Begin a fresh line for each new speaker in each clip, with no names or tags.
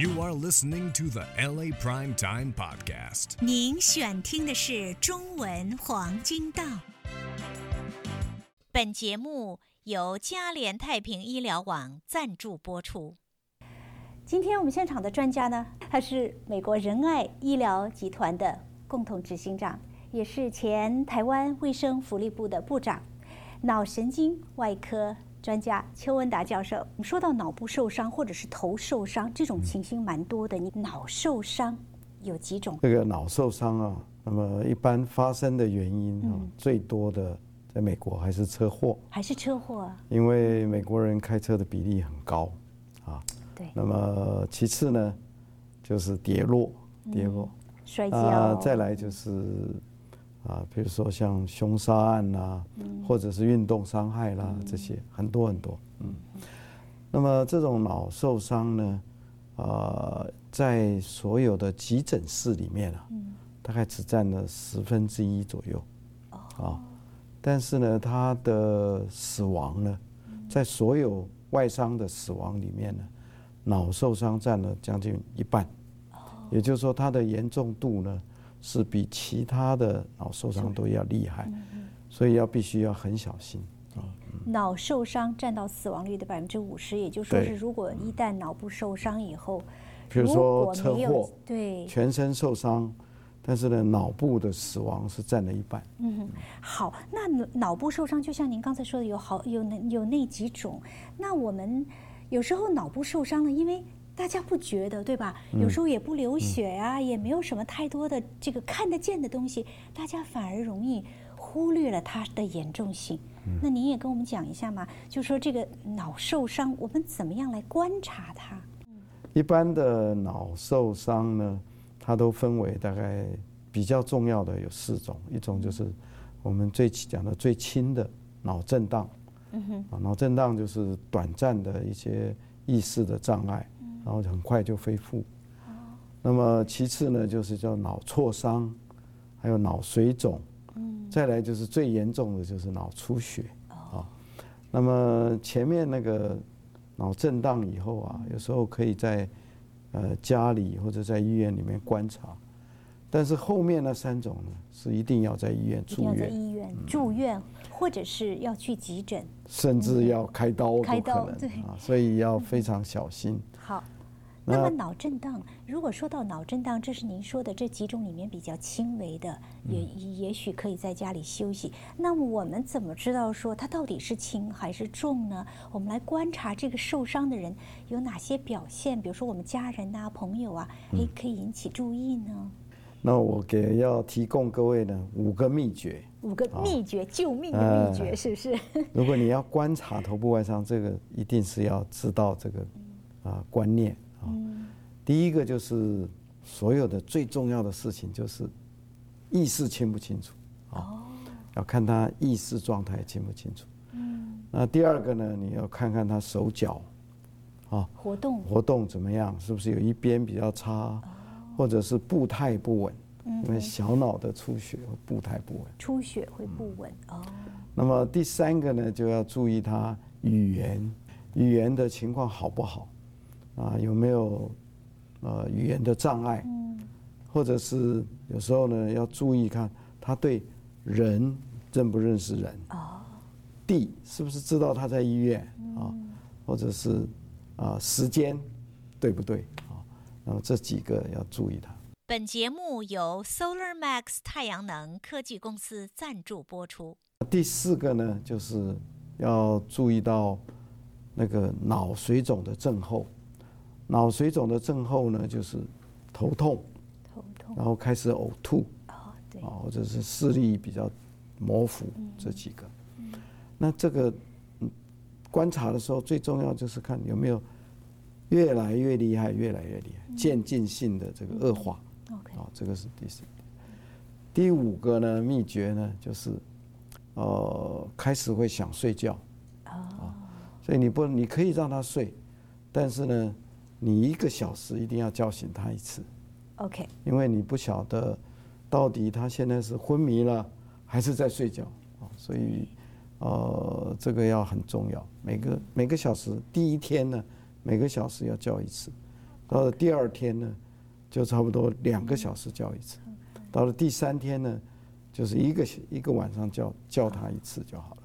You are listening to the LA Prime Time Podcast.
您选听的是中文黄金档。本节目由嘉联太平医疗网赞助播出。今天我们现场的专家呢，他是美国仁爱医疗集团的共同执行长，也是前台湾卫生福利部的部长，脑神经外科专家邱文达教授。我们说到脑部受伤或者是头受伤这种情形蛮多的，你脑受伤有几种？
这个脑受伤啊，那么一般发生的原因啊，最多的在美国还是车祸，
还是车祸啊？
因为美国人开车的比例很高啊。
对，
那么其次呢，就是跌落，跌落，
摔
啊，
跤。
再来就是啊，比如说像凶杀案啦，或者是运动伤害啦，这些很多很多，嗯。那么这种脑受伤呢，呃，在所有的急诊室里面啊，大概只占了十分之一左右，啊，但是呢，他的死亡呢，在所有外伤的死亡里面呢，脑受伤占了将近一半，也就是说，它的严重度呢是比其他的脑受伤都要厉害，所以要必须要很小心。啊。
脑受伤占到死亡率的百分之五十，也就是说是，如果一旦脑部受伤以后，
比如说车祸，
对，
全身受伤，但是呢，脑部的死亡是占了一半。
嗯，好，那脑脑部受伤，就像您刚才说的，有好有那有那几种。那我们有时候脑部受伤了，因为大家不觉得，对吧？有时候也不流血呀、也没有什么太多的这个看得见的东西，大家反而容易忽略了它的严重性。那您也跟我们讲一下嘛，就说这个脑受伤，我们怎么样来观察它？
一般的脑受伤呢，它都分为大概比较重要的有四种，一种就是我们最讲的最轻的脑震荡，
嗯哼，
啊，脑震荡就是短暂的一些意识的障碍，然后很快就恢复。那么其次呢，就是叫脑挫伤，还有脑水肿，再来就是最严重的就是脑出血啊。那么前面那个脑震荡以后啊，有时候可以在呃家里或者在医院里面观察，但是后面那三种呢，是一定要在医院住院，
医院住院，或者是要去急诊。
甚至要开刀都
开刀对
啊，所以要非常小心。
好，
那
那么脑震荡，如果说到脑震荡，这是您说的这几种里面比较轻微的，也也许可以在家里休息。那么我们怎么知道说它到底是轻还是重呢？我们来观察这个受伤的人有哪些表现，比如说我们家人呐、朋友啊，诶，可以引起注意呢？
那我给要提供各位呢五个秘诀。
五个秘诀，救命的秘诀，
哎
是不是？
如果你要观察头部外伤，这个一定是要知道这个啊观念啊。第一个就是所有的最重要的事情就是意识清不清楚啊，要看他意识状态清不清楚。嗯。那第二个呢，你要看看他手脚啊。
活动。
活动怎么样，是不是有一边比较差，或者是步态不稳，因为小脑的出血步态不稳。
出血会不稳哦。
那么第三个呢，就要注意他语言，语言的情况好不好，啊，有没有呃语言的障碍，或者是有时候呢要注意看他对人认不认识人，
哦，
地是不是知道他在医院啊，或者是啊时间对不对啊，那么这几个要注意它。
本节目由 Solar Max 太阳能科技公司赞助播出。
第四个呢，就是要注意到那个脑水肿的症候。脑水肿的症候呢，就是头痛，
头痛
然后开始呕吐
哦，对
啊，或者是视力比较模糊这几个。那这个嗯观察的时候，最重要就是看有没有越来越厉害，越来越厉害，渐进性的这个恶化。
，OK，
啊，这个是第四。第五个呢，秘诀呢，就是呃，开始会想睡觉。
啊，
所以你不，你可以让他睡，但是呢，你一个小时一定要叫醒他一次
，OK，
因为你不晓得到底他现在是昏迷了还是在睡觉啊，所以呃，这个要很重要。每个每个小时，第一天呢，每个小时要叫一次，到了第二天呢，就差不多两个小时叫一次。到了第三天呢，就是一个一个晚上叫叫他一次就好了。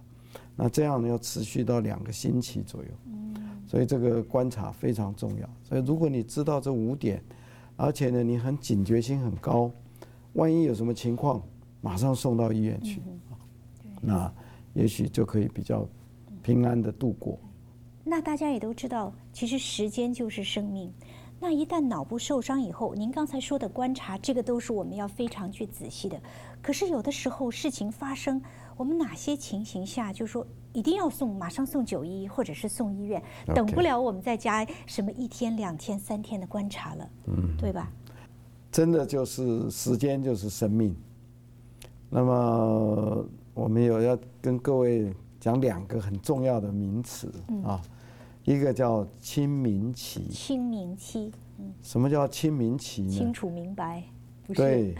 那这样呢，要持续到两个星期左右。所以这个观察非常重要。所以如果你知道这五点，而且呢你很警觉性很高，万一有什么情况，马上送到医院去，那也许就可以比较平安的度过。
那大家也都知道，其实时间就是生命。那一旦脑部受伤以后，您刚才说的观察，这个都是我们要非常去仔细的。可是有的时候事情发生，我们哪些情形下就说一定要送，马上送九一或者是送医院，等不了我们在家什么一天、两天、三天的观察了，嗯，对吧？
真的就是时间就是生命。那么我们有要跟各位讲两个很重要的名词啊。一个叫清明期，
清明期，
嗯，什么叫清明期呢？
清楚明白，不是？
对，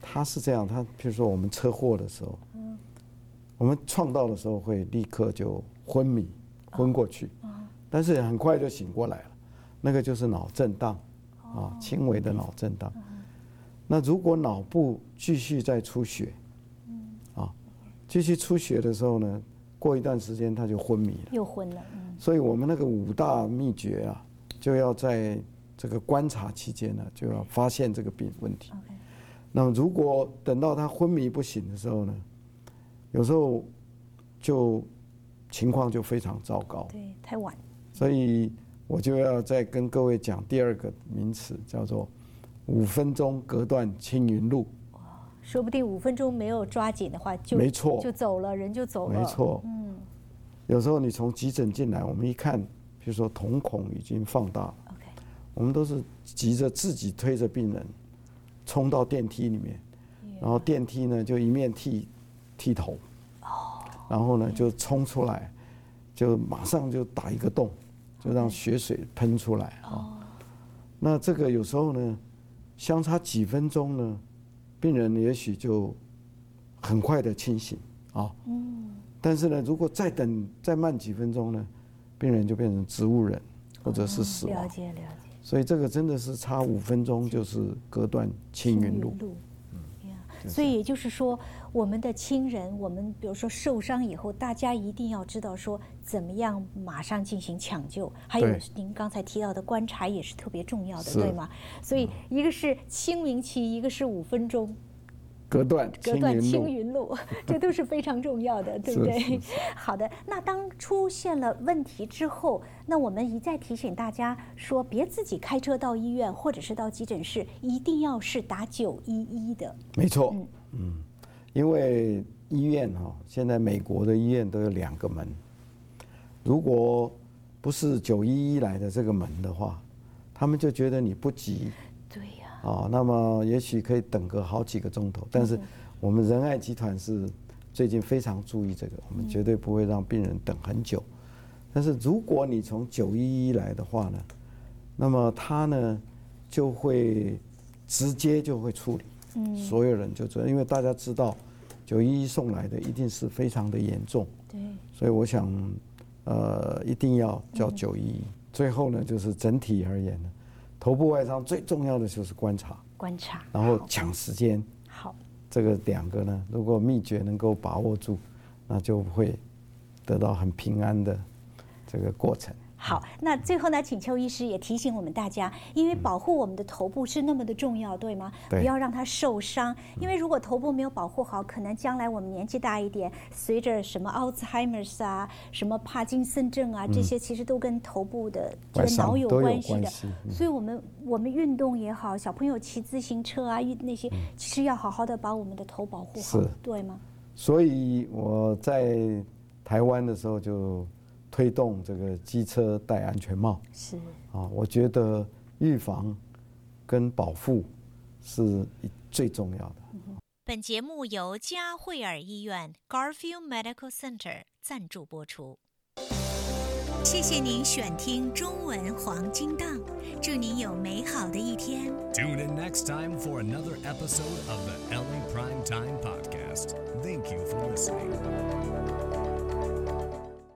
他是这样，他比如说我们车祸的时候，嗯，我们撞到的时候会立刻就昏迷，昏过去，但是很快就醒过来了，那个就是脑震荡，啊，轻微的脑震荡。那如果脑部继续在出血，嗯，啊，继续出血的时候呢，过一段时间他就昏迷了，
又昏了。
所以我们那个五大秘诀啊，就要在这个观察期间呢，就要发现这个病问题。那么如果等到他昏迷不醒的时候呢，有时候就情况就非常糟糕。
对，太晚。
所以我就要再跟各位讲第二个名词，叫做五分钟隔断青云路。哇，
说不定五分钟没有抓紧的话，就
没错，
就走了，人就走了。
没错。嗯。有时候你从急诊进来，我们一看，比如说瞳孔已经放大了，我们都是急着自己推着病人冲到电梯里面，然后电梯呢就一面剃剃头，然后呢就冲出来，就马上就打一个洞，就让血水喷出来啊。那这个有时候呢，相差几分钟呢，病人也许就很快的清醒啊。但是呢，如果再等再慢几分钟呢，病人就变成植物人，或者是死亡。
了解了解。
所以这个真的是差五分钟就是隔断青云路。
嗯，所以也就是说，我们的亲人，我们比如说受伤以后，大家一定要知道说怎么样马上进行抢救。还有您刚才提到的观察也是特别重要的，对吗？所以一个是清明期，一个是五分钟。
隔断
隔断青云路，这都是非常重要的，对不对？好的，那当出现了问题之后，那我们一再提醒大家说，别自己开车到医院或者是到急诊室，一定要是打九一一的。
没错，嗯，因为医院哈，现在美国的医院都有两个门，如果不是九一一来的这个门的话，他们就觉得你不急。啊，那么也许可以等个好几个钟头，但是我们仁爱集团是最近非常注意这个，我们绝对不会让病人等很久。但是如果你从九一一来的话呢，那么他呢就会直接就会处理，嗯，所有人就知道，因为大家知道九一一送来的一定是非常的严重，
对，
所以我想，呃，一定要叫九一一。最后呢，就是整体而言呢。头部外伤最重要的就是观察，
观察，
然后抢时间。
好，
这个两个呢，如果秘诀能够把握住，那就会得到很平安的这个过程。
好，那最后呢，请邱医师也提醒我们大家，因为保护我们的头部是那么的重要，对吗？
对。
不要让它受伤，因为如果头部没有保护好，可能将来我们年纪大一点，随着什么阿兹海默斯啊、什么帕金森症啊，这些其实都跟头部的这个脑有关系的。所以我们我们运动也好，小朋友骑自行车啊，那些其实要好好的把我们的头保护好，对吗？
所以我在台湾的时候就。推动这个机车戴安全帽
是
啊，我觉得预防跟保护是最重要的。
本节目由嘉惠尔医院 Garfield Medical Center 赞助播出。谢谢您选听中文黄金档，祝您有美好的一天。
Tune in next time for another episode of the LA Prime Time Podcast. Thank you for listening.